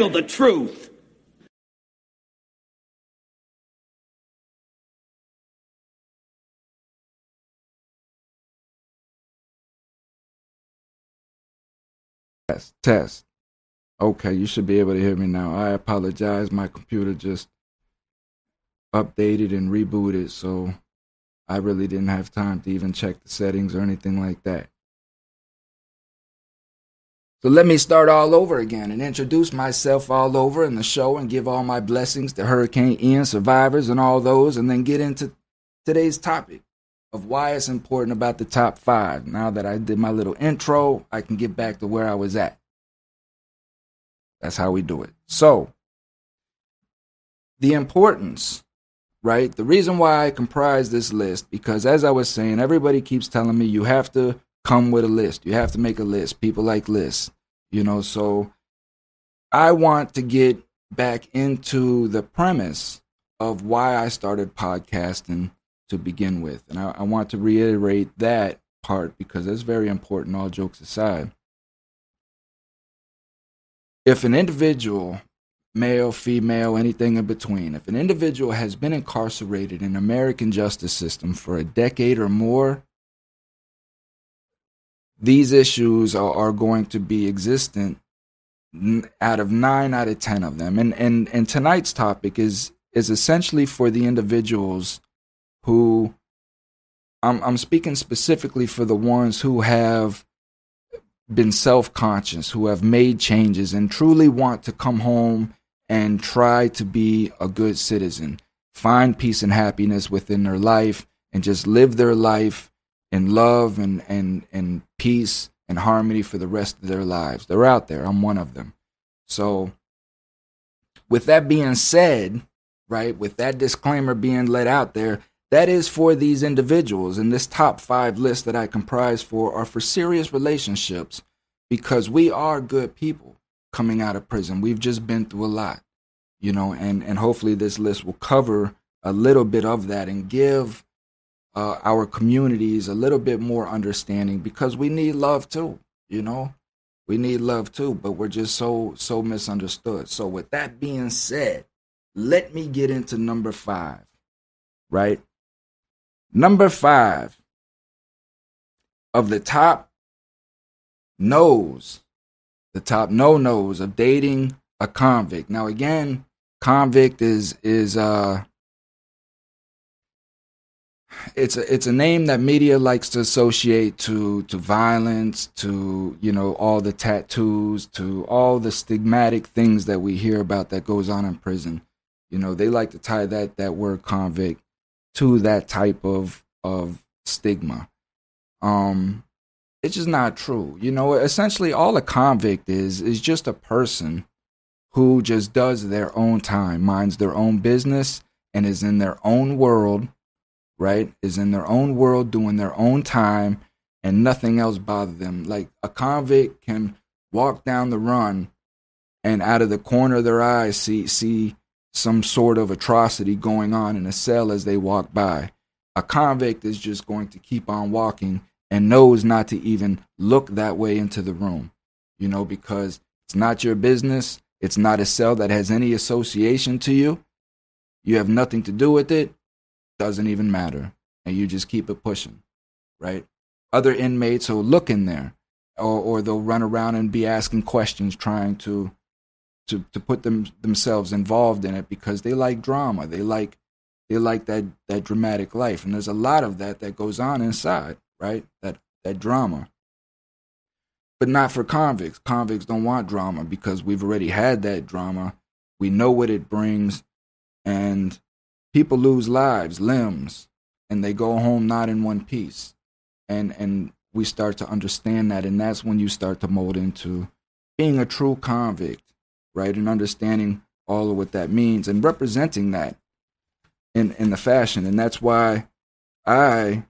handle the truth. Test, test. Okay, you should be able to hear me now. I apologize. My computer just updated and rebooted, so I really didn't have time to even check the settings or anything like that. So let me start all over again and introduce myself all over in the show and give all my blessings to Hurricane Ian survivors and all those, and then get into today's topic of why it's important about the top five. Now that I did my little intro, I can get back to where I was at. That's how we do it. So, the importance, right? The reason why I comprise this list, because as I was saying, everybody keeps telling me you have to come with a list. You have to make a list. People like lists, you know. So, I want to get back into the premise of why I started podcasting to begin with. And I, I want to reiterate that part because it's very important, all jokes aside. If an individual, male, female, anything in between, if an individual has been incarcerated in American justice system for a decade or more, these issues are, are going to be existent out of nine out of ten of them. And and and tonight's topic is is essentially for the individuals who I'm I'm speaking specifically for the ones who have been self-conscious, who have made changes and truly want to come home and try to be a good citizen, find peace and happiness within their life and just live their life in love and and and peace and harmony for the rest of their lives. They're out there. I'm one of them. So with that being said, right, with that disclaimer being let out there, that is for these individuals. And this top five list that I comprise for are for serious relationships because we are good people coming out of prison. We've just been through a lot, you know, and, and hopefully this list will cover a little bit of that and give uh, our communities a little bit more understanding because we need love too, you know. We need love too, but we're just so so misunderstood. So with that being said, let me get into number 5. Right? Number five of the top no's, the top no nos of dating a convict. Now again, convict is is uh it's a it's a name that media likes to associate to to violence, to you know all the tattoos, to all the stigmatic things that we hear about that goes on in prison. You know, they like to tie that that word convict to that type of of stigma. Um, it's just not true. You know, essentially all a convict is is just a person who just does their own time, minds their own business, and is in their own world, right? Is in their own world doing their own time and nothing else bothers them. Like a convict can walk down the run and out of the corner of their eye see see some sort of atrocity going on in a cell as they walk by. A convict is just going to keep on walking and knows not to even look that way into the room, you know, because it's not your business. It's not a cell that has any association to you. You have nothing to do with it. Doesn't even matter. And you just keep it pushing, right? Other inmates will look in there or, or they'll run around and be asking questions trying to to to put them themselves involved in it because they like drama. They like they like that that dramatic life, and there's a lot of that that goes on inside, right? That that drama. But not for convicts. Convicts don't want drama because we've already had that drama. We know what it brings, and people lose lives, limbs, and they go home not in one piece. And and we start to understand that, and that's when you start to mold into being a true convict right? And understanding all of what that means and representing that in in the fashion. And that's why I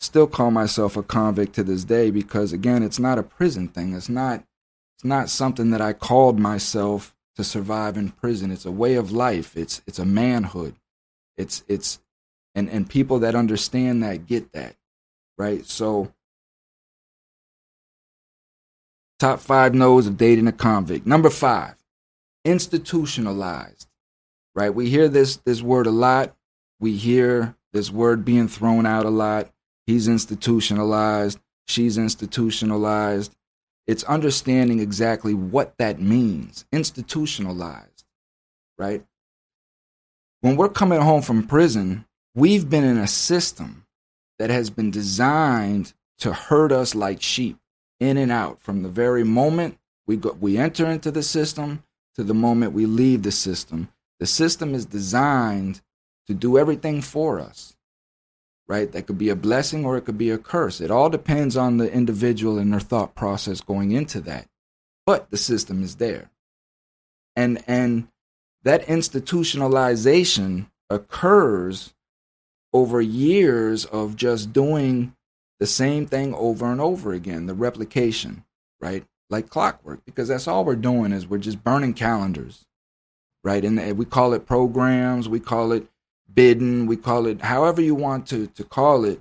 still call myself a convict to this day because again, it's not a prison thing. It's not it's not something that I called myself to survive in prison. It's a way of life. It's it's a manhood. It's it's and and people that understand that get that. Right? So top 5 knows of dating a convict. Number 5 institutionalized, right? We hear this this word a lot. We hear this word being thrown out a lot. He's institutionalized. She's institutionalized. It's understanding exactly what that means. Institutionalized, right? When we're coming home from prison, we've been in a system that has been designed to herd us like sheep in and out from the very moment we go, we enter into the system to the moment we leave the system. The system is designed to do everything for us. Right? That could be a blessing or it could be a curse. It all depends on the individual and their thought process going into that. But the system is there. And and that institutionalization occurs over years of just doing the same thing over and over again, the replication, right? Like clockwork, because that's all we're doing is we're just burning calendars, right? And we call it programs, we call it bidding, we call it however you want to to call it.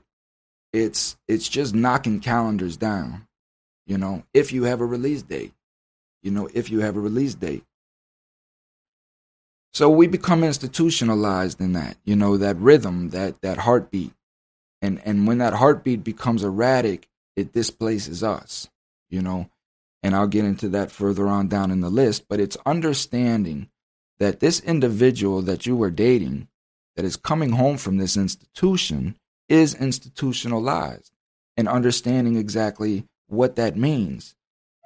It's it's just knocking calendars down, you know, if you have a release date. You know, if you have a release date. So we become institutionalized in that, you know, that rhythm, that that heartbeat. And and when that heartbeat becomes erratic, it displaces us, you know. And I'll get into that further on down in the list, but it's understanding that this individual that you were dating that is coming home from this institution is institutionalized and understanding exactly what that means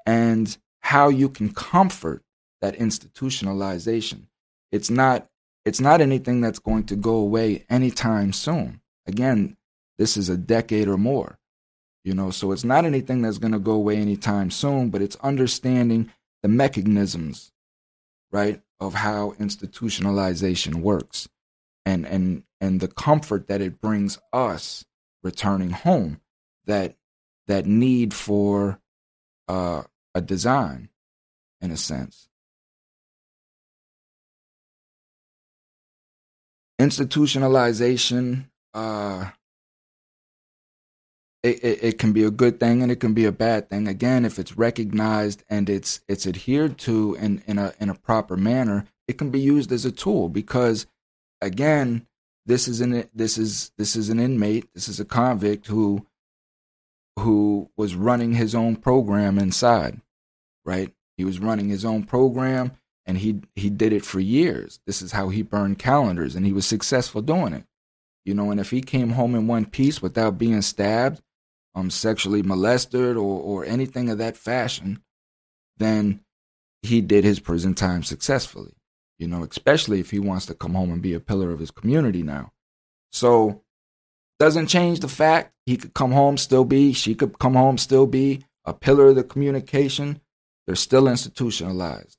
and how you can comfort that institutionalization it's not it's not anything that's going to go away anytime soon. Again, this is a decade or more. You know, so it's not anything that's going to go away anytime soon, but it's understanding the mechanisms, right, of how institutionalization works and and and the comfort that it brings us returning home that that need for uh, a design in a sense institutionalization uh it, it, it, can be a good thing and it can be a bad thing. Again if it's recognized and it's it's adhered to in, in a in a proper manner it can be used as a tool because again this is an this is this is an inmate this is a convict who who was running his own program inside right? He was running his own program and he he did it for years. This is how he burned calendars, and he was successful doing it. You know, and if he came home in one piece without being stabbed, um, sexually molested, or or anything of that fashion, then he did his prison time successfully. You know, especially if he wants to come home and be a pillar of his community now. So doesn't change the fact he could come home still be, she could come home still be a pillar of the communication. They're still institutionalized.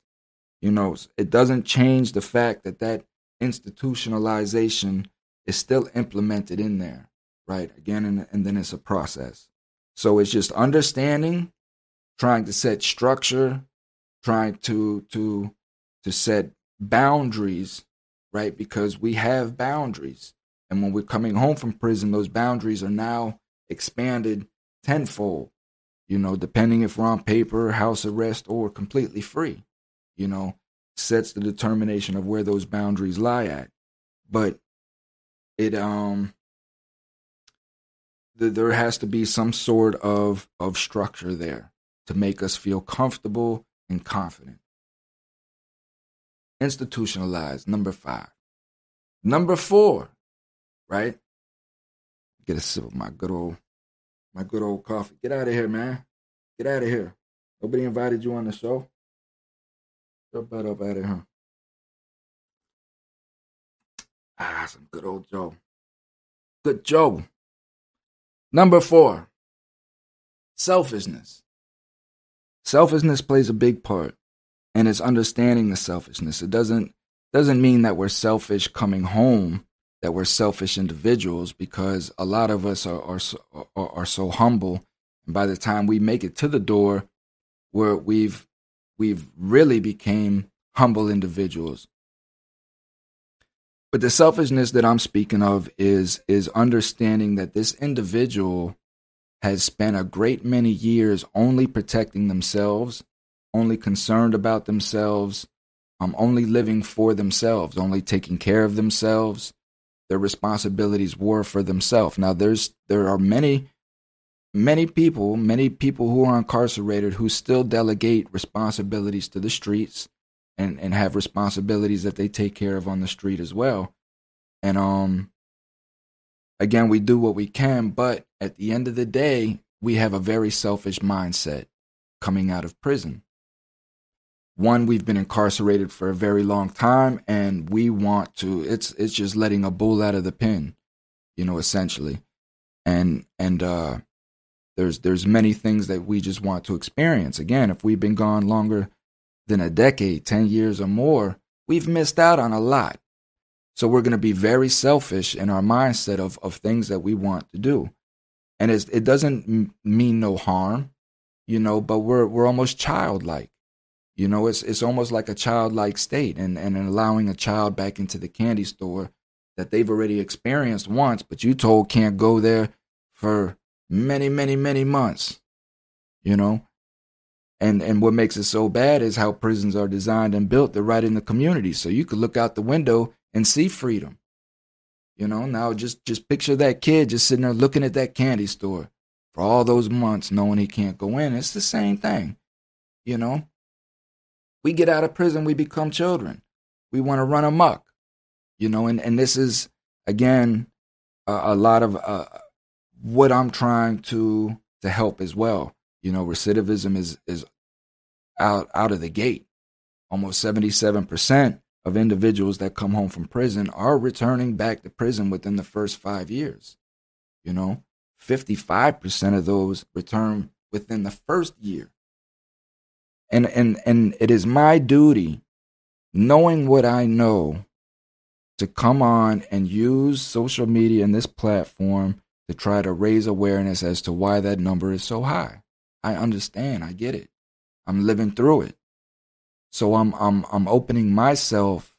You know, it doesn't change the fact that that institutionalization is still implemented in there, right? Again, and, and then it's a process. So it's just understanding, trying to set structure, trying to to to set boundaries, right? Because we have boundaries. And when we're coming home from prison, those boundaries are now expanded tenfold, you know, depending if we're on paper, house arrest, or completely free you know, sets the determination of where those boundaries lie at. But it um the, there has to be some sort of of structure there to make us feel comfortable and confident. Institutionalized, number five. Number four, right? Get a sip of my good old my good old coffee. Get out of here, man. Get out of here. Nobody invited you on the show. Jump right up out of here. Ah, some good old Joe. Good Joe. Number four, selfishness. Selfishness plays a big part, and it's understanding the selfishness. It doesn't doesn't mean that we're selfish coming home, that we're selfish individuals, because a lot of us are are are, are so humble, and by the time we make it to the door, where we've we've really became humble individuals. But the selfishness that I'm speaking of is is understanding that this individual has spent a great many years only protecting themselves, only concerned about themselves, um, only living for themselves, only taking care of themselves. Their responsibilities were for themselves. Now, there's there are many, many people, many people who are incarcerated who still delegate responsibilities to the streets and and have responsibilities that they take care of on the street as well. And um, again, we do what we can, but at the end of the day, we have a very selfish mindset coming out of prison one we've been incarcerated for a very long time and we want to it's it's just letting a bull out of the pen you know essentially and and uh there's there's many things that we just want to experience. Again if we've been gone longer than a decade 10 years or more we've missed out on a lot. So we're going to be very selfish in our mindset of of things that we want to do. And it doesn't mean no harm you know but we're we're almost childlike. You know, it's it's almost like a childlike state and, and allowing a child back into the candy store that they've already experienced once, but you told can't go there for many, many, many months. You know? And and what makes it so bad is how prisons are designed and built. They're right in the community. So you could look out the window and see freedom. You know, now just just picture that kid just sitting there looking at that candy store for all those months knowing he can't go in. It's the same thing. You know? We get out of prison, we become children. We want to run amok, you know, and, and this is, again, a, a lot of uh, what I'm trying to to help as well. You know, recidivism is is out out of the gate. Almost 77% of individuals that come home from prison are returning back to prison within the first 5 years. You know, 55% of those return within the first year and and and it is my duty knowing what i know to come on and use social media and this platform to try to raise awareness as to why that number is so high. I understand. I get it. I'm living through it. So i'm i'm i'm opening myself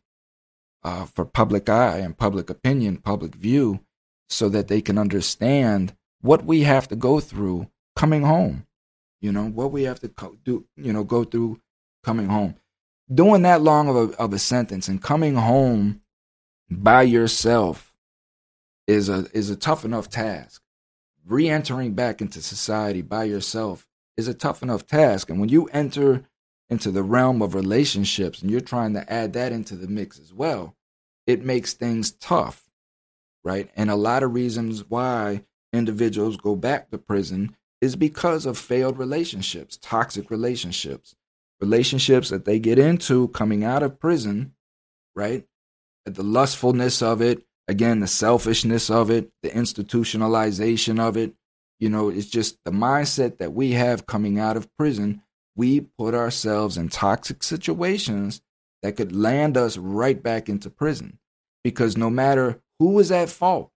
uh, for public eye and public opinion public view so that they can understand what we have to go through coming home. You know what we have to co- do you know go through coming home. Doing that long of a, of a sentence and coming home by yourself is a is a tough enough task. Re-entering back into society by yourself is a tough enough task. And when you enter into the realm of relationships and you're trying to add that into the mix as well it makes things tough right? And a lot of reasons why individuals go back to prison is because of failed relationships, toxic relationships, relationships that they get into coming out of prison, right? The lustfulness of it, again, the selfishness of it, the institutionalization of it. You know, it's just the mindset that we have coming out of prison. We put ourselves in toxic situations that could land us right back into prison because no matter who is at fault,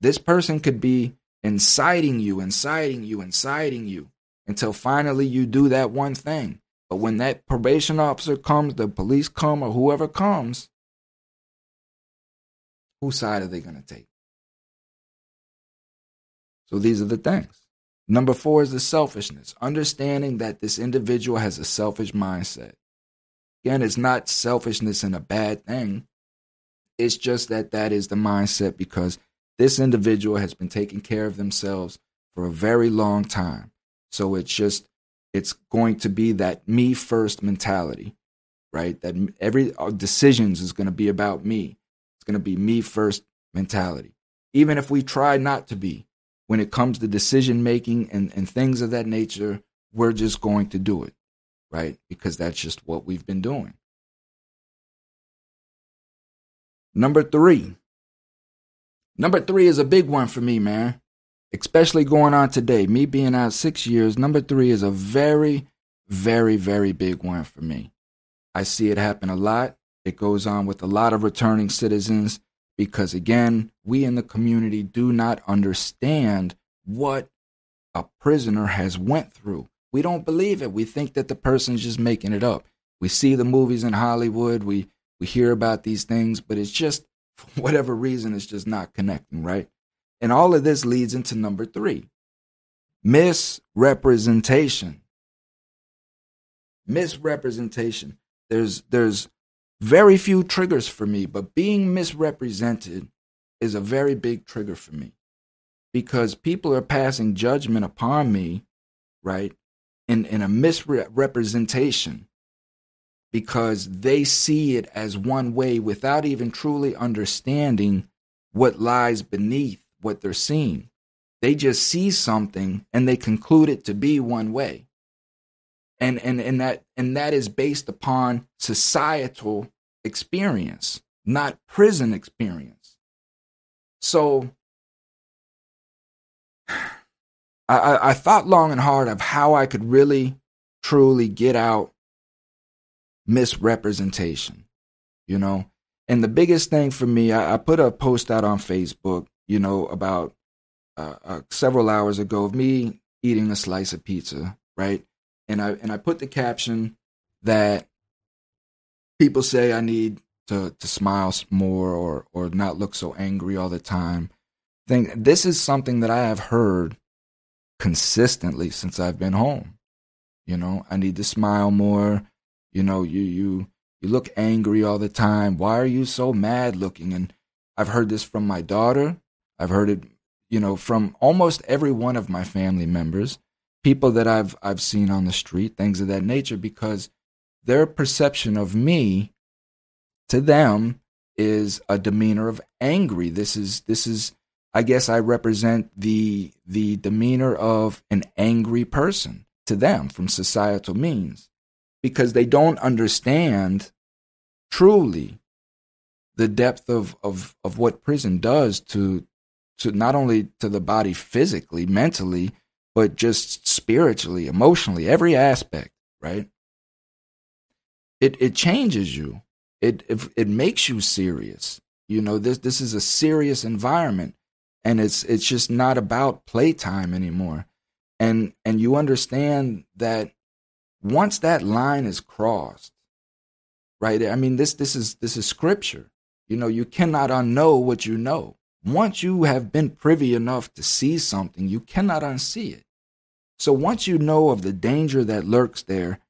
this person could be inciting you, inciting you, inciting you until finally you do that one thing. But when that probation officer comes, the police come, or whoever comes, whose side are they going to take? So these are the things. Number four is the selfishness, understanding that this individual has a selfish mindset. Again, it's not selfishness in a bad thing. It's just that that is the mindset because this individual has been taking care of themselves for a very long time. So it's just, it's going to be that me first mentality, right? That every uh, decisions is going to be about me. Going to be me first mentality. Even if we try not to be, when it comes to decision making and, and things of that nature, we're just going to do it, right? Because that's just what we've been doing. Number three, Number three is a big one for me, man. Especially going on today. Me being out six years, number three is a very, very, very big one for me. I see it happen a lot. It goes on with a lot of returning citizens because, again, we in the community do not understand what a prisoner has went through. We don't believe it. We think that the person's just making it up. We see the movies in Hollywood. We we hear about these things, but it's just for whatever reason, it's just not connecting, right? And all of this leads into number three misrepresentation. Misrepresentation. there's there's very few triggers for me, but being misrepresented is a very big trigger for me because people are passing judgment upon me, right? In in a misrepresentation because they see it as one way without even truly understanding what lies beneath what they're seeing. They just see something and they conclude it to be one way. And and and that and that is based upon societal experience, not prison experience. So I, I thought long and hard of how I could really truly get out misrepresentation, you know. And the biggest thing for me, I, I put a post out on Facebook, you know, about uh, uh, several hours ago of me eating a slice of pizza, right? And I and I put the caption that people say I need to to smile more or or not look so angry all the time. Think this is something that I have heard consistently since I've been home. You know, I need to smile more. You know, you you you look angry all the time. Why are you so mad looking? And I've heard this from my daughter. I've heard it, you know, from almost every one of my family members, people that I've I've seen on the street, things of that nature because their perception of me to them is a demeanor of angry. This is this is I guess I represent the the demeanor of an angry person to them from societal means because they don't understand truly the depth of, of, of what prison does to to not only to the body physically, mentally, but just spiritually, emotionally, every aspect, right? It it changes you. It it, it makes you serious. You know, this this is a serious environment and it's it's just not about playtime anymore. And and you understand that once that line is crossed, right? I mean, this this is this is scripture. You know, you cannot unknow what you know. Once you have been privy enough to see something, you cannot unsee it. So once you know of the danger that lurks there,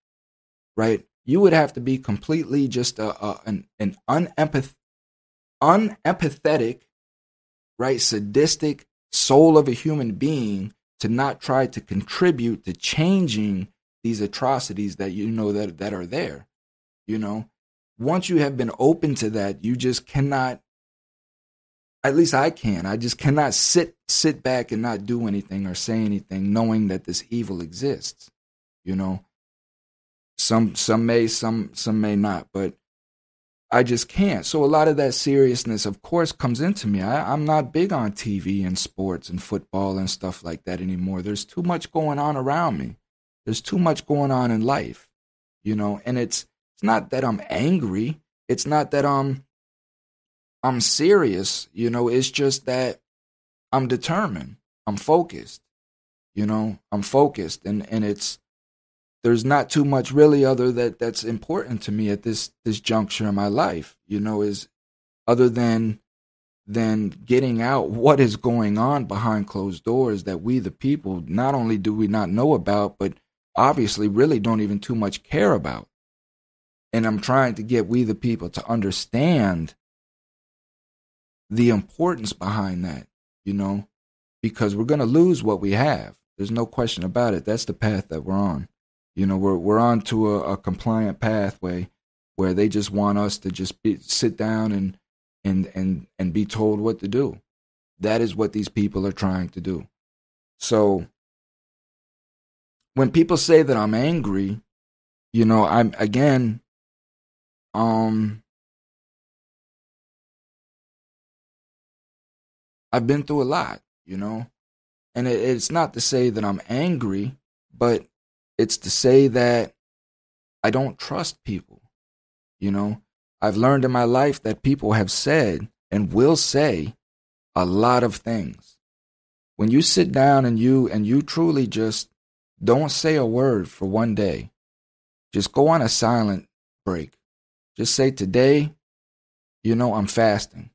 right? You would have to be completely just a, a an an unempath, unempathetic, right, sadistic soul of a human being to not try to contribute to changing these atrocities that you know that that are there you know once you have been open to that you just cannot at least I can I just cannot sit sit back and not do anything or say anything knowing that this evil exists you know some some may some some may not but I just can't. So a lot of that seriousness, of course, comes into me. I, am not big on TV and sports and football and stuff like that anymore. There's too much going on around me. There's too much going on in life, you know, and it's it's not that I'm angry. It's not that I'm I'm serious, you know, it's just that I'm determined. I'm focused. You know, I'm focused and and it's there's not too much really other that that's important to me at this this juncture in my life, you know, is other than than getting out what is going on behind closed doors that we the people not only do we not know about but obviously really don't even too much care about. And I'm trying to get we the people to understand the importance behind that, you know, because we're going to lose what we have. There's no question about it. That's the path that we're on. You know, we're we're on to a, a compliant pathway where they just want us to just be, sit down and and and and be told what to do. That is what these people are trying to do. So when people say that I'm angry, you know, I'm again, um, I've been through a lot, you know, and it, it's not to say that I'm angry, but it's to say that I don't trust people. You know, I've learned in my life that people have said and will say a lot of things. When you sit down and you and you truly just don't say a word for one day. Just go on a silent break. Just say, Today, you know, I'm fasting,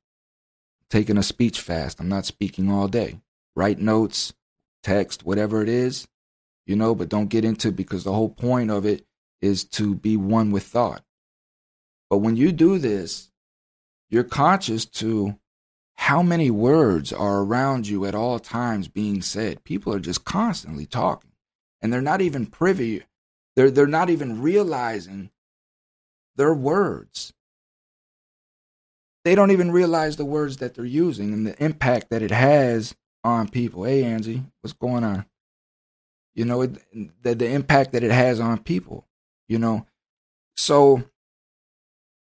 taking a speech fast. I'm not speaking all day. Write notes, text, whatever it is, you know, but don't get into it because the whole point of it is to be one with thought. But when you do this, you're conscious to how many words are around you at all times being said. People are just constantly talking and they're not even privy they're they're not even realizing their words. They don't even realize the words that they're using and the impact that it has on people. Hey Angie, what's going on? You know, it, the the impact that it has on people, you know. So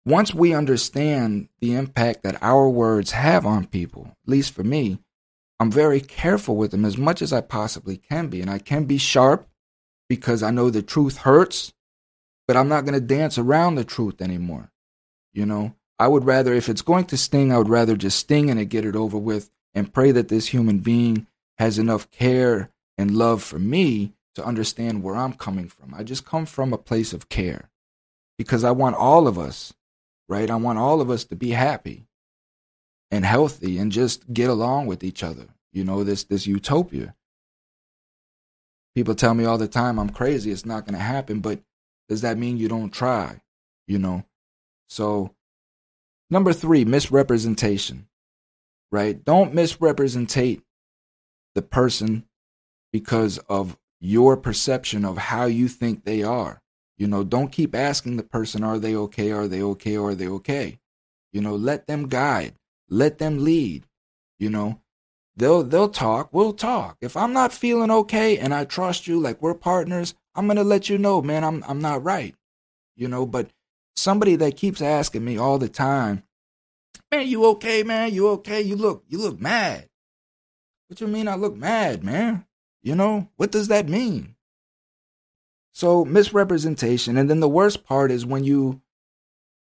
once we understand the impact that our words have on people, at least for me, I'm very careful with them as much as I possibly can be. And I can be sharp because I know the truth hurts, but I'm not going to dance around the truth anymore. You know, I would rather, if it's going to sting, I would rather just sting and get it over with and pray that this human being has enough care and love for me to understand where I'm coming from. I just come from a place of care because I want all of us right? I want all of us to be happy and healthy and just get along with each other. You know, this this utopia. People tell me all the time I'm crazy, it's not going to happen, but does that mean you don't try? You know. So number 3, misrepresentation. Right? Don't misrepresentate the person because of your perception of how you think they are. You know, don't keep asking the person, are they okay? Are they okay? Are they okay? You know, let them guide, let them lead. You know, they'll they'll talk, we'll talk. If I'm not feeling okay and I trust you, like we're partners, I'm gonna let you know, man, I'm I'm not right. You know, but somebody that keeps asking me all the time, man, you okay, man? You okay? You look you look mad. What you mean I look mad, man? You know, what does that mean? So misrepresentation. And then the worst part is when you,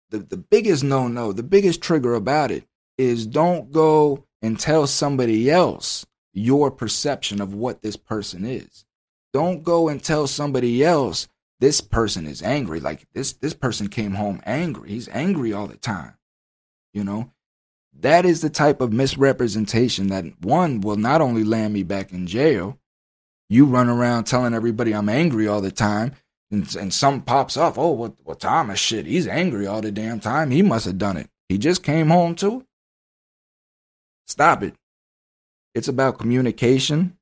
the, the biggest no no, the biggest trigger about it is don't go and tell somebody else your perception of what this person is. Don't go and tell somebody else this person is angry. Like this, this person came home angry. He's angry all the time. You know, that is the type of misrepresentation that one will not only land me back in jail, you run around telling everybody I'm angry all the time, and, and some pops up. Oh, what well, Thomas shit, he's angry all the damn time. He must have done it. He just came home too. Stop it. It's about communication.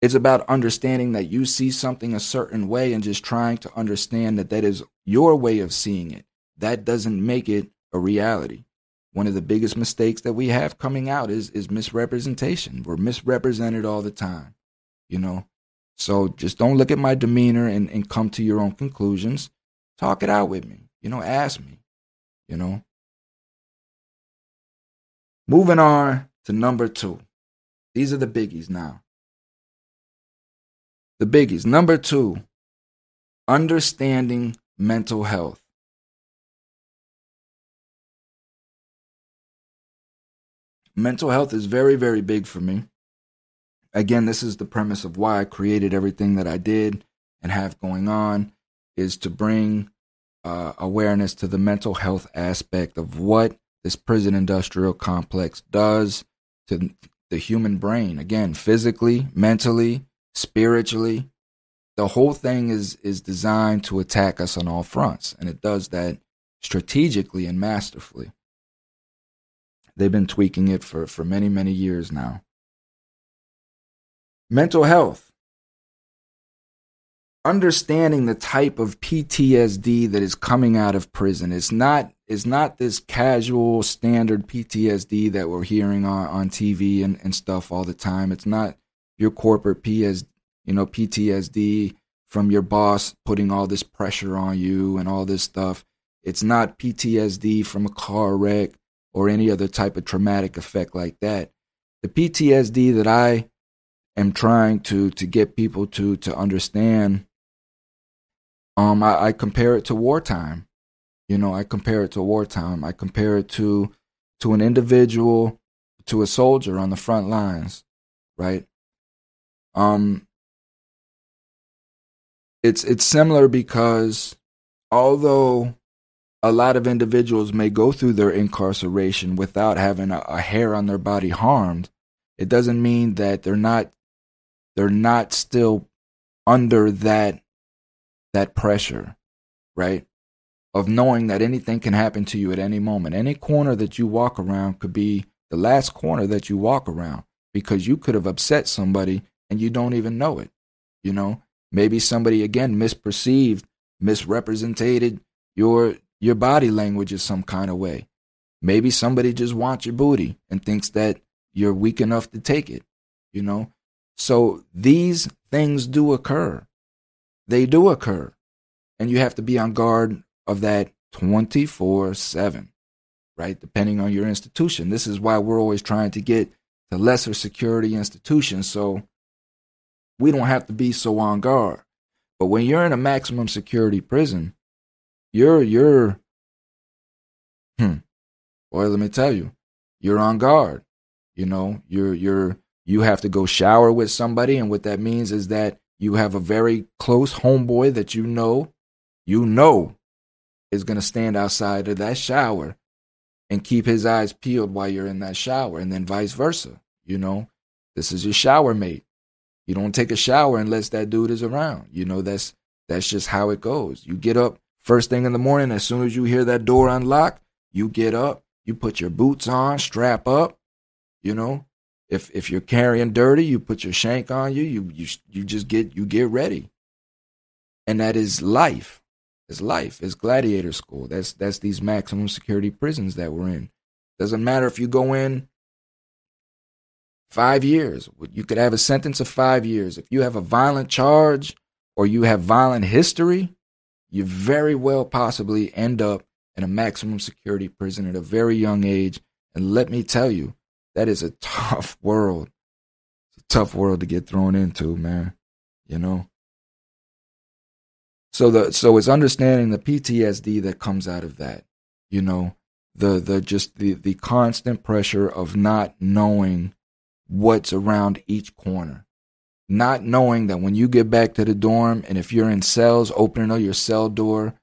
It's about understanding that you see something a certain way and just trying to understand that that is your way of seeing it. That doesn't make it a reality. One of the biggest mistakes that we have coming out is is misrepresentation. We're misrepresented all the time you know. So just don't look at my demeanor and, and come to your own conclusions. Talk it out with me, you know, ask me, you know. Moving on to number two. These are the biggies now. The biggies. Number two, understanding mental health. Mental health is very, very big for me again, this is the premise of why I created everything that I did and have going on is to bring uh, awareness to the mental health aspect of what this prison industrial complex does to the human brain. Again, physically, mentally, spiritually, the whole thing is is designed to attack us on all fronts, and it does that strategically and masterfully. They've been tweaking it for for many many years now. Mental health. Understanding the type of PTSD that is coming out of prison. It's not it's not this casual standard PTSD that we're hearing on, on TV and, and stuff all the time. It's not your corporate PS, you know, PTSD from your boss putting all this pressure on you and all this stuff. It's not PTSD from a car wreck or any other type of traumatic effect like that. The PTSD that I am trying to to get people to to understand. Um, I, I compare it to wartime. You know, I compare it to wartime. I compare it to to an individual, to a soldier on the front lines, right? Um, it's it's similar because although a lot of individuals may go through their incarceration without having a, a hair on their body harmed, it doesn't mean that they're not they're not still under that that pressure, right? of knowing that anything can happen to you at any moment. Any corner that you walk around could be the last corner that you walk around because you could have upset somebody and you don't even know it. You know, maybe somebody again misperceived, misrepresented your your body language in some kind of way. Maybe somebody just wants your booty and thinks that you're weak enough to take it, you know? So these things do occur. They do occur. And you have to be on guard of that 24 7, right? Depending on your institution. This is why we're always trying to get to lesser security institutions so we don't have to be so on guard. But when you're in a maximum security prison, you're, you're, hmm, boy, let me tell you, you're on guard. You know, you're, you're, you have to go shower with somebody. And what that means is that you have a very close homeboy that you know, you know, is to stand outside of that shower and keep his eyes peeled while you're in that shower, and then vice versa. You know, this is your shower mate. You don't take a shower unless that dude is around. You know, that's that's just how it goes. You get up first thing in the morning, as soon as you hear that door unlock, you get up, you put your boots on, strap up, you know. If if you're carrying dirty, you put your shank on you, you you you just get you get ready. And that is life. It's life. It's gladiator school. That's that's these maximum security prisons that we're in. Doesn't matter if you go in five years. You could have a sentence of five years. If you have a violent charge or you have violent history, you very well possibly end up in a maximum security prison at a very young age. And let me tell you, that is a tough world. It's a tough world to get thrown into, man. You know? So the so it's understanding the PTSD that comes out of that. You know, the the just the the constant pressure of not knowing what's around each corner. Not knowing that when you get back to the dorm and if you're in cells, opening up your cell door,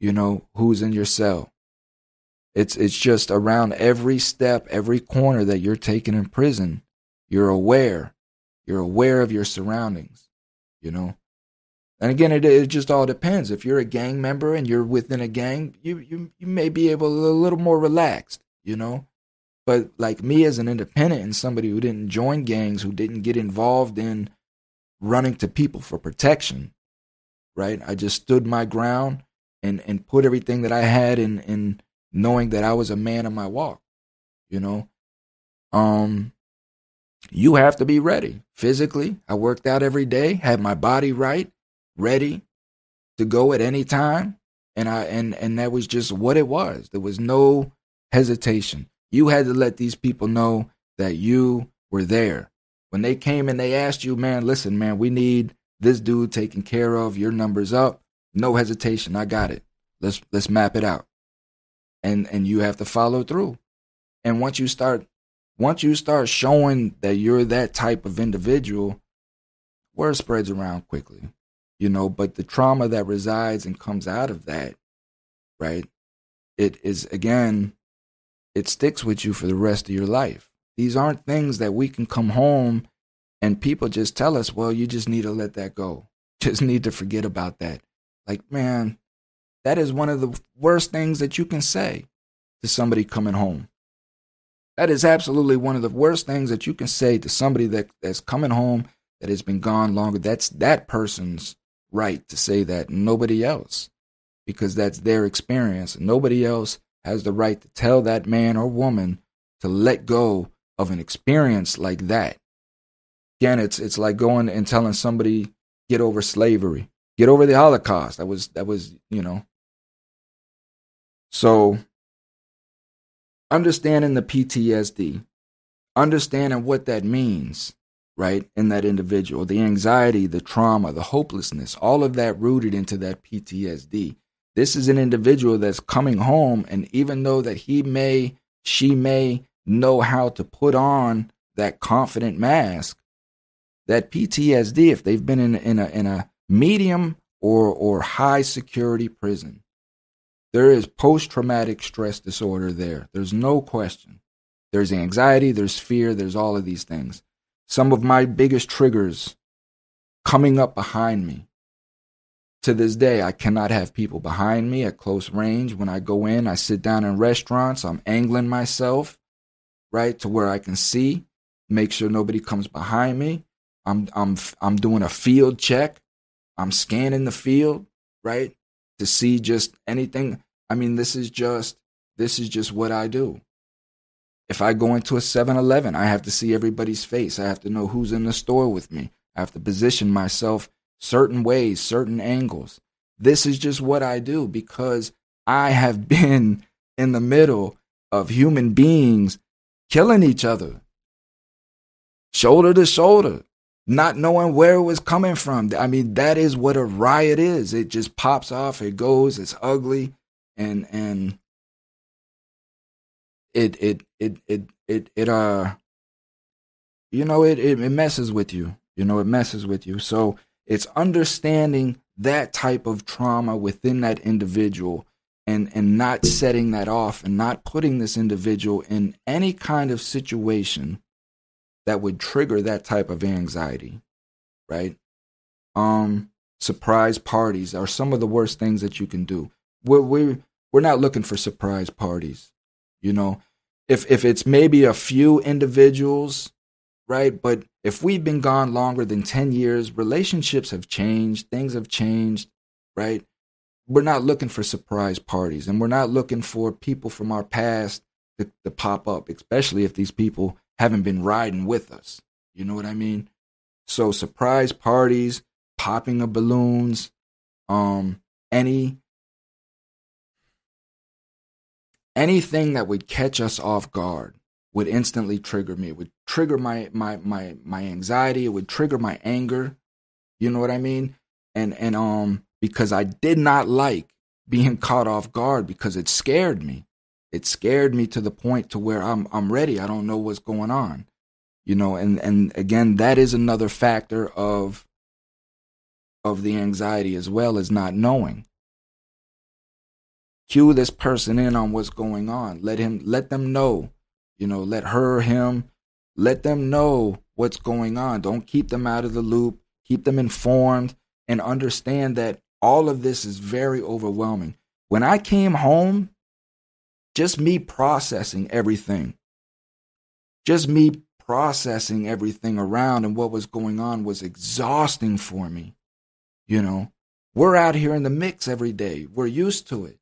you know, who's in your cell. It's it's just around every step, every corner that you're taking in prison, you're aware. You're aware of your surroundings, you know. And again, it, it just all depends. If you're a gang member and you're within a gang, you, you, you may be able a little more relaxed, you know. But like me as an independent and somebody who didn't join gangs, who didn't get involved in running to people for protection, right? I just stood my ground and, and put everything that I had in, in knowing that I was a man of my walk, you know. Um, you have to be ready physically. I worked out every day, had my body right, ready to go at any time. And I and and that was just what it was. There was no hesitation. You had to let these people know that you were there. When they came and they asked you, man, listen, man, we need this dude taken care of. Your number's up. No hesitation. I got it. Let's let's map it out. And and you have to follow through. And once you start once you start showing that you're that type of individual, word spreads around quickly you know but the trauma that resides and comes out of that right it is again it sticks with you for the rest of your life. These aren't things that we can come home and people just tell us well you just need to let that go. Just need to forget about that. Like man that is one of the worst things that you can say to somebody coming home. That is absolutely one of the worst things that you can say to somebody that, that's coming home that has been gone longer. That's that person's right to say that, nobody else, because that's their experience. Nobody else has the right to tell that man or woman to let go of an experience like that. Again, it's it's like going and telling somebody get over slavery, get over the Holocaust. That was that was you know. So understanding the PTSD, understanding what that means, right, in that individual. The anxiety, the trauma, the hopelessness, all of that rooted into that PTSD. This is an individual that's coming home, and even though that he may, she may know how to put on that confident mask, that PTSD, if they've been in, in, a, in a medium or, or high security prison, there is post traumatic stress disorder there. There's no question. There's anxiety, there's fear, there's all of these things some of my biggest triggers coming up behind me to this day, I cannot have people behind me at close range. When I go in, I sit down in restaurants, I'm angling myself, right, to where I can see, make sure nobody comes behind me. I'm I'm I'm doing a field check. I'm scanning the field, right, to see just anything. I mean, this is just this is just what I do. If I go into a 7-Eleven, I have to see everybody's face. I have to know who's in the store with me. I have to position myself certain ways, certain angles. This is just what I do because I have been in the middle of human beings killing each other, shoulder to shoulder, not knowing where it was coming from. I mean, that is what a riot is. It just pops off, it goes, it's ugly, and and it it it it it it uh you know it it, it messes with you. You know, it messes with you. So it's understanding that type of trauma within that individual and and not setting that off and not putting this individual in any kind of situation that would trigger that type of anxiety, right? Um, surprise parties are some of the worst things that you can do. We're we're we're not looking for surprise parties, you know. If if it's maybe a few individuals, right? But if we've been gone longer than ten years, relationships have changed, things have changed, right? We're not looking for surprise parties, and we're not looking for people from our past to, to pop up, especially if these people haven't been riding with us. You know what I mean? So surprise parties, popping of balloons, um, any anything that would catch us off guard would instantly trigger me. It would trigger my my my my anxiety. It would trigger my anger. You know what I mean? And and um because I did not like being caught off guard because it scared me it scared me to the point to where I'm I'm ready. I don't know what's going on. You know, and and again that is another factor of of the anxiety as well as not knowing. Cue this person in on what's going on. Let him let them know. You know, let her him let them know what's going on. Don't keep them out of the loop. Keep them informed and understand that all of this is very overwhelming. When I came home just me processing everything, just me processing everything around and what was going on was exhausting for me. You know, we're out here in the mix every day, we're used to it.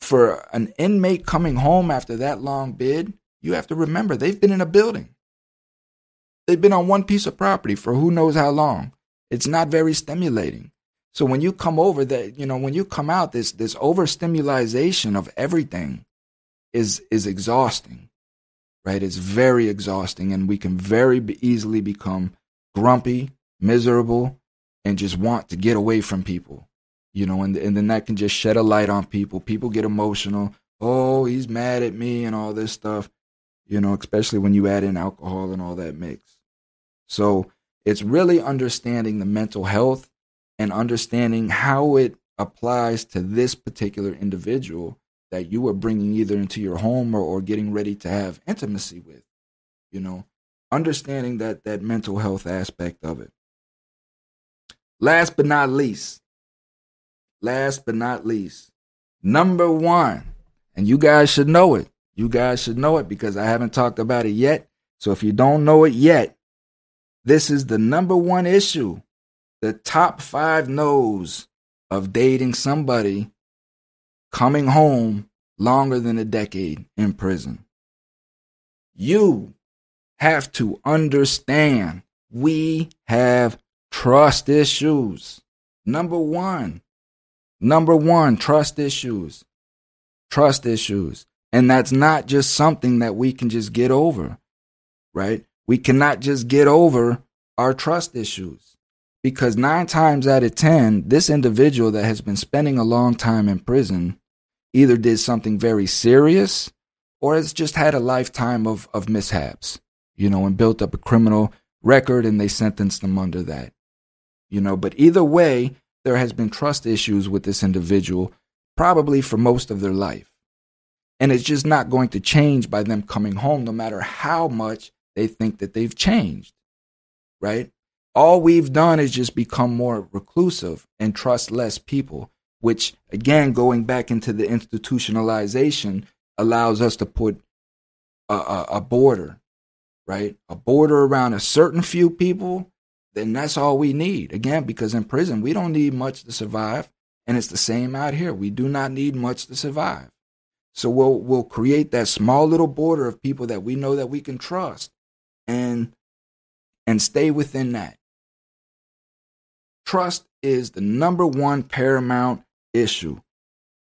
For an inmate coming home after that long bid, you have to remember they've been in a building. They've been on one piece of property for who knows how long. It's not very stimulating. So when you come over that, you know, when you come out, this this overstimulation of everything is is exhausting, right? It's very exhausting, and we can very easily become grumpy, miserable, and just want to get away from people, you know. And and then that can just shed a light on people. People get emotional. Oh, he's mad at me and all this stuff, you know. Especially when you add in alcohol and all that mix. So it's really understanding the mental health and understanding how it applies to this particular individual that you are bringing either into your home or, or getting ready to have intimacy with you know understanding that that mental health aspect of it last but not least last but not least number one and you guys should know it you guys should know it because i haven't talked about it yet so if you don't know it yet this is the number one issue the top five no's of dating somebody coming home longer than a decade in prison. You have to understand we have trust issues. Number one, number one, trust issues. Trust issues. And that's not just something that we can just get over, right? We cannot just get over our trust issues because nine times out of 10, this individual that has been spending a long time in prison either did something very serious or has just had a lifetime of, of mishaps, you know, and built up a criminal record and they sentenced them under that, you know. But either way, there has been trust issues with this individual probably for most of their life. And it's just not going to change by them coming home, no matter how much they think that they've changed, right? all we've done is just become more reclusive and trust less people, which again, going back into the institutionalization, allows us to put a, a, a border, right? A border around a certain few people, then that's all we need. Again, because in prison, we don't need much to survive. And it's the same out here. We do not need much to survive. So we'll we'll create that small little border of people that we know that we can trust and and stay within that. Trust is the number one paramount issue.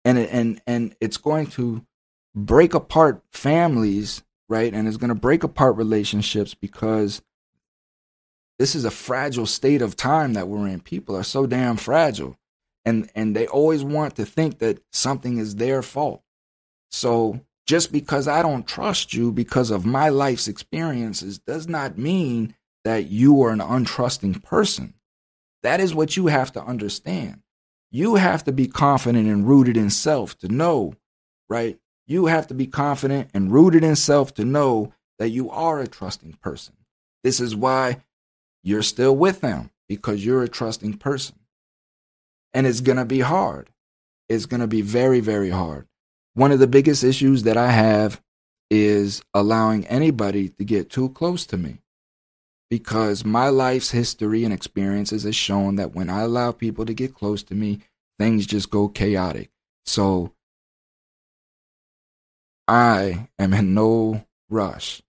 And and and it's going to break apart families, right? And it's going to break apart relationships because this is a fragile state of time that we're in. People are so damn fragile. And and they always want to think that something is their fault. So just because I don't trust you because of my life's experiences does not mean that you are an untrusting person. That is what you have to understand. You have to be confident and rooted in self to know, right? You have to be confident and rooted in self to know that you are a trusting person. This is why you're still with them because you're a trusting person. And it's going to be hard. It's going to be very, very hard. One of the biggest issues that I have is allowing anybody to get too close to me because my life's history and experiences has shown that when I allow people to get close to me, things just go chaotic. So I am in no rush.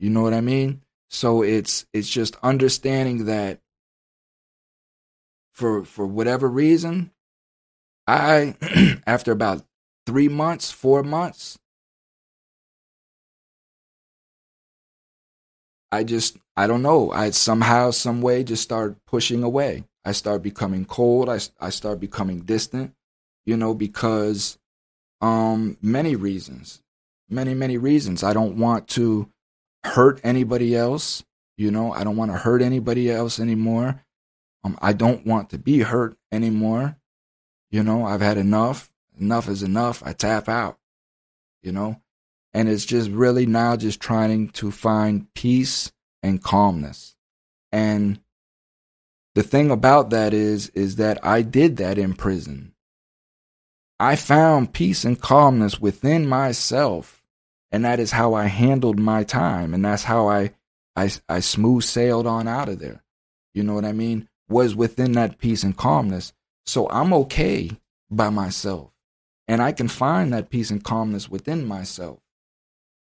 You know what I mean? So it's it's just understanding that for for whatever reason, I after about 3 months, 4 months, I just I don't know. I somehow some way just start pushing away. I start becoming cold. I I start becoming distant, you know, because um many reasons many, many reasons. I don't want to hurt anybody else. You know, I don't want to hurt anybody else anymore. Um, I don't want to be hurt anymore. You know, I've had enough. Enough is enough. I tap out. You know, and it's just really now just trying to find peace and calmness. And the thing about that is, is that I did that in prison. I found peace and calmness within myself and that is how I handled my time, and that's how I I I smooth sailed on out of there. You know what I mean? Was within that peace and calmness. So I'm okay by myself, and I can find that peace and calmness within myself.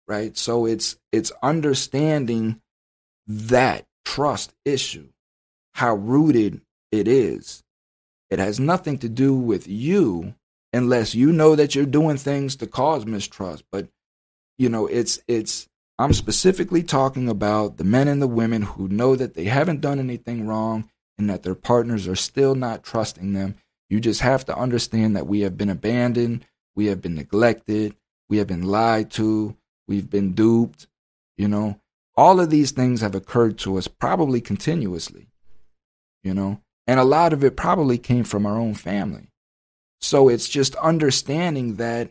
Right? So it's it's understanding that trust issue, how rooted it is. It has nothing to do with you unless you know that you're doing things to cause mistrust. But you know, it's it's I'm specifically talking about the men and the women who know that they haven't done anything wrong and that their partners are still not trusting them. You just have to understand that we have been abandoned, we have been neglected, we have been lied to, we've been duped, you know. All of these things have occurred to us probably continuously, you know, and a lot of it probably came from our own family. So it's just understanding that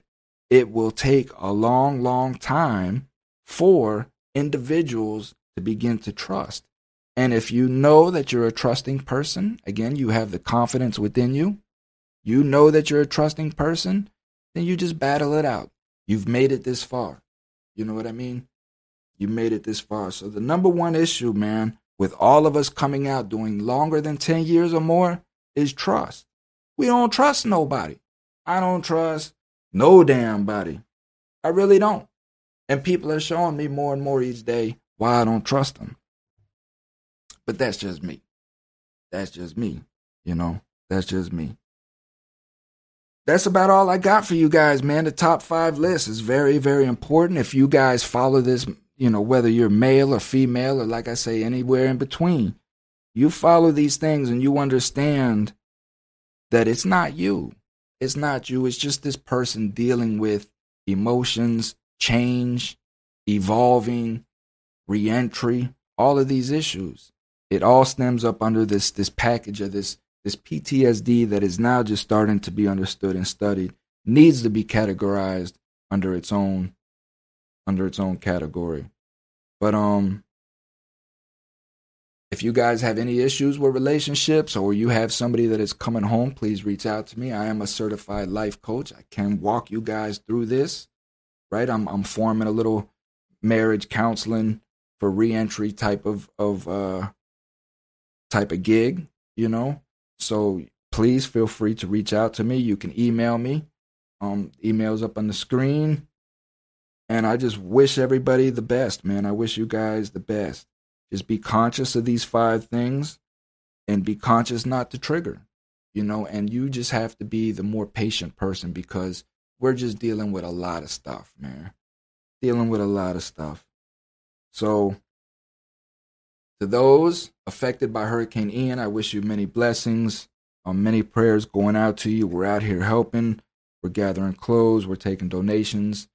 it will take a long, long time for individuals to begin to trust. And if you know that you're a trusting person, again, you have the confidence within you, you know that you're a trusting person, then you just battle it out. You've made it this far. You know what I mean? You made it this far. So the number one issue, man, with all of us coming out doing longer than 10 years or more is trust. We don't trust nobody. I don't trust no damn body. I really don't. And people are showing me more and more each day why I don't trust them. But that's just me. That's just me. You know, that's just me. That's about all I got for you guys, man. The top five list is very, very important. If you guys follow this, you know, whether you're male or female, or like I say, anywhere in between, you follow these things and you understand that it's not you. It's not you, it's just this person dealing with emotions, change, evolving, reentry, all of these issues. It all stems up under this this package of this this PTSD that is now just starting to be understood and studied, needs to be categorized under its own under its own category. But um if you guys have any issues with relationships or you have somebody that is coming home, please reach out to me. I am a certified life coach. I can walk you guys through this. Right? I'm I'm forming a little marriage counseling for reentry type of of uh type of gig, you know. So please feel free to reach out to me. You can email me. Um emails up on the screen. And I just wish everybody the best, man. I wish you guys the best. Just be conscious of these five things and be conscious not to trigger, you know, and you just have to be the more patient person because we're just dealing with a lot of stuff, man. Dealing with a lot of stuff. So, to those affected by Hurricane Ian, I wish you many blessings. Um, many prayers going out to you. We're out here helping. We're gathering clothes. We're taking donations.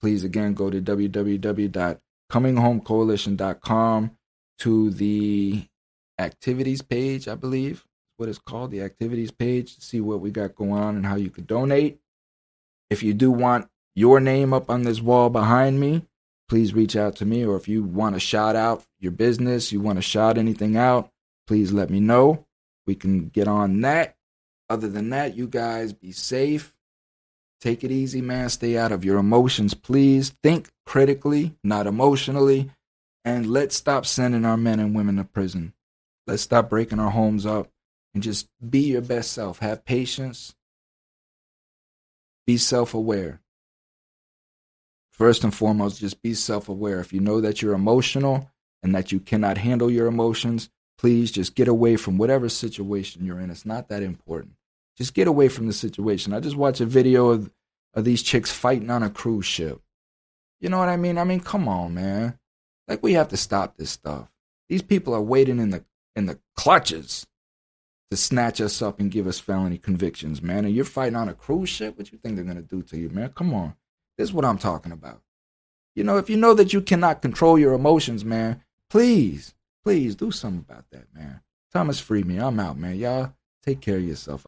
Please again go to www.cominghomecoalition.com to the activities page, I believe what it's called, the activities page, to see what we got going on and how you could donate. If you do want your name up on this wall behind me, please reach out to me. Or if you want to shout out your business, you want to shout anything out, please let me know. We can get on that. Other than that, you guys be safe. Take it easy, man. Stay out of your emotions, please. Think critically, not emotionally. And let's stop sending our men and women to prison. Let's stop breaking our homes up and just be your best self. Have patience. Be self aware. First and foremost, just be self aware. If you know that you're emotional and that you cannot handle your emotions, please just get away from whatever situation you're in. It's not that important. Just get away from the situation. I just watched a video of, of these chicks fighting on a cruise ship. You know what I mean? I mean, come on, man. Like we have to stop this stuff. These people are waiting in the in the clutches to snatch us up and give us felony convictions, man. And you're fighting on a cruise ship. What you think they're gonna do to you, man? Come on. This is what I'm talking about. You know, if you know that you cannot control your emotions, man, please, please do something about that, man. Thomas free me. I'm out, man. Y'all take care of yourself.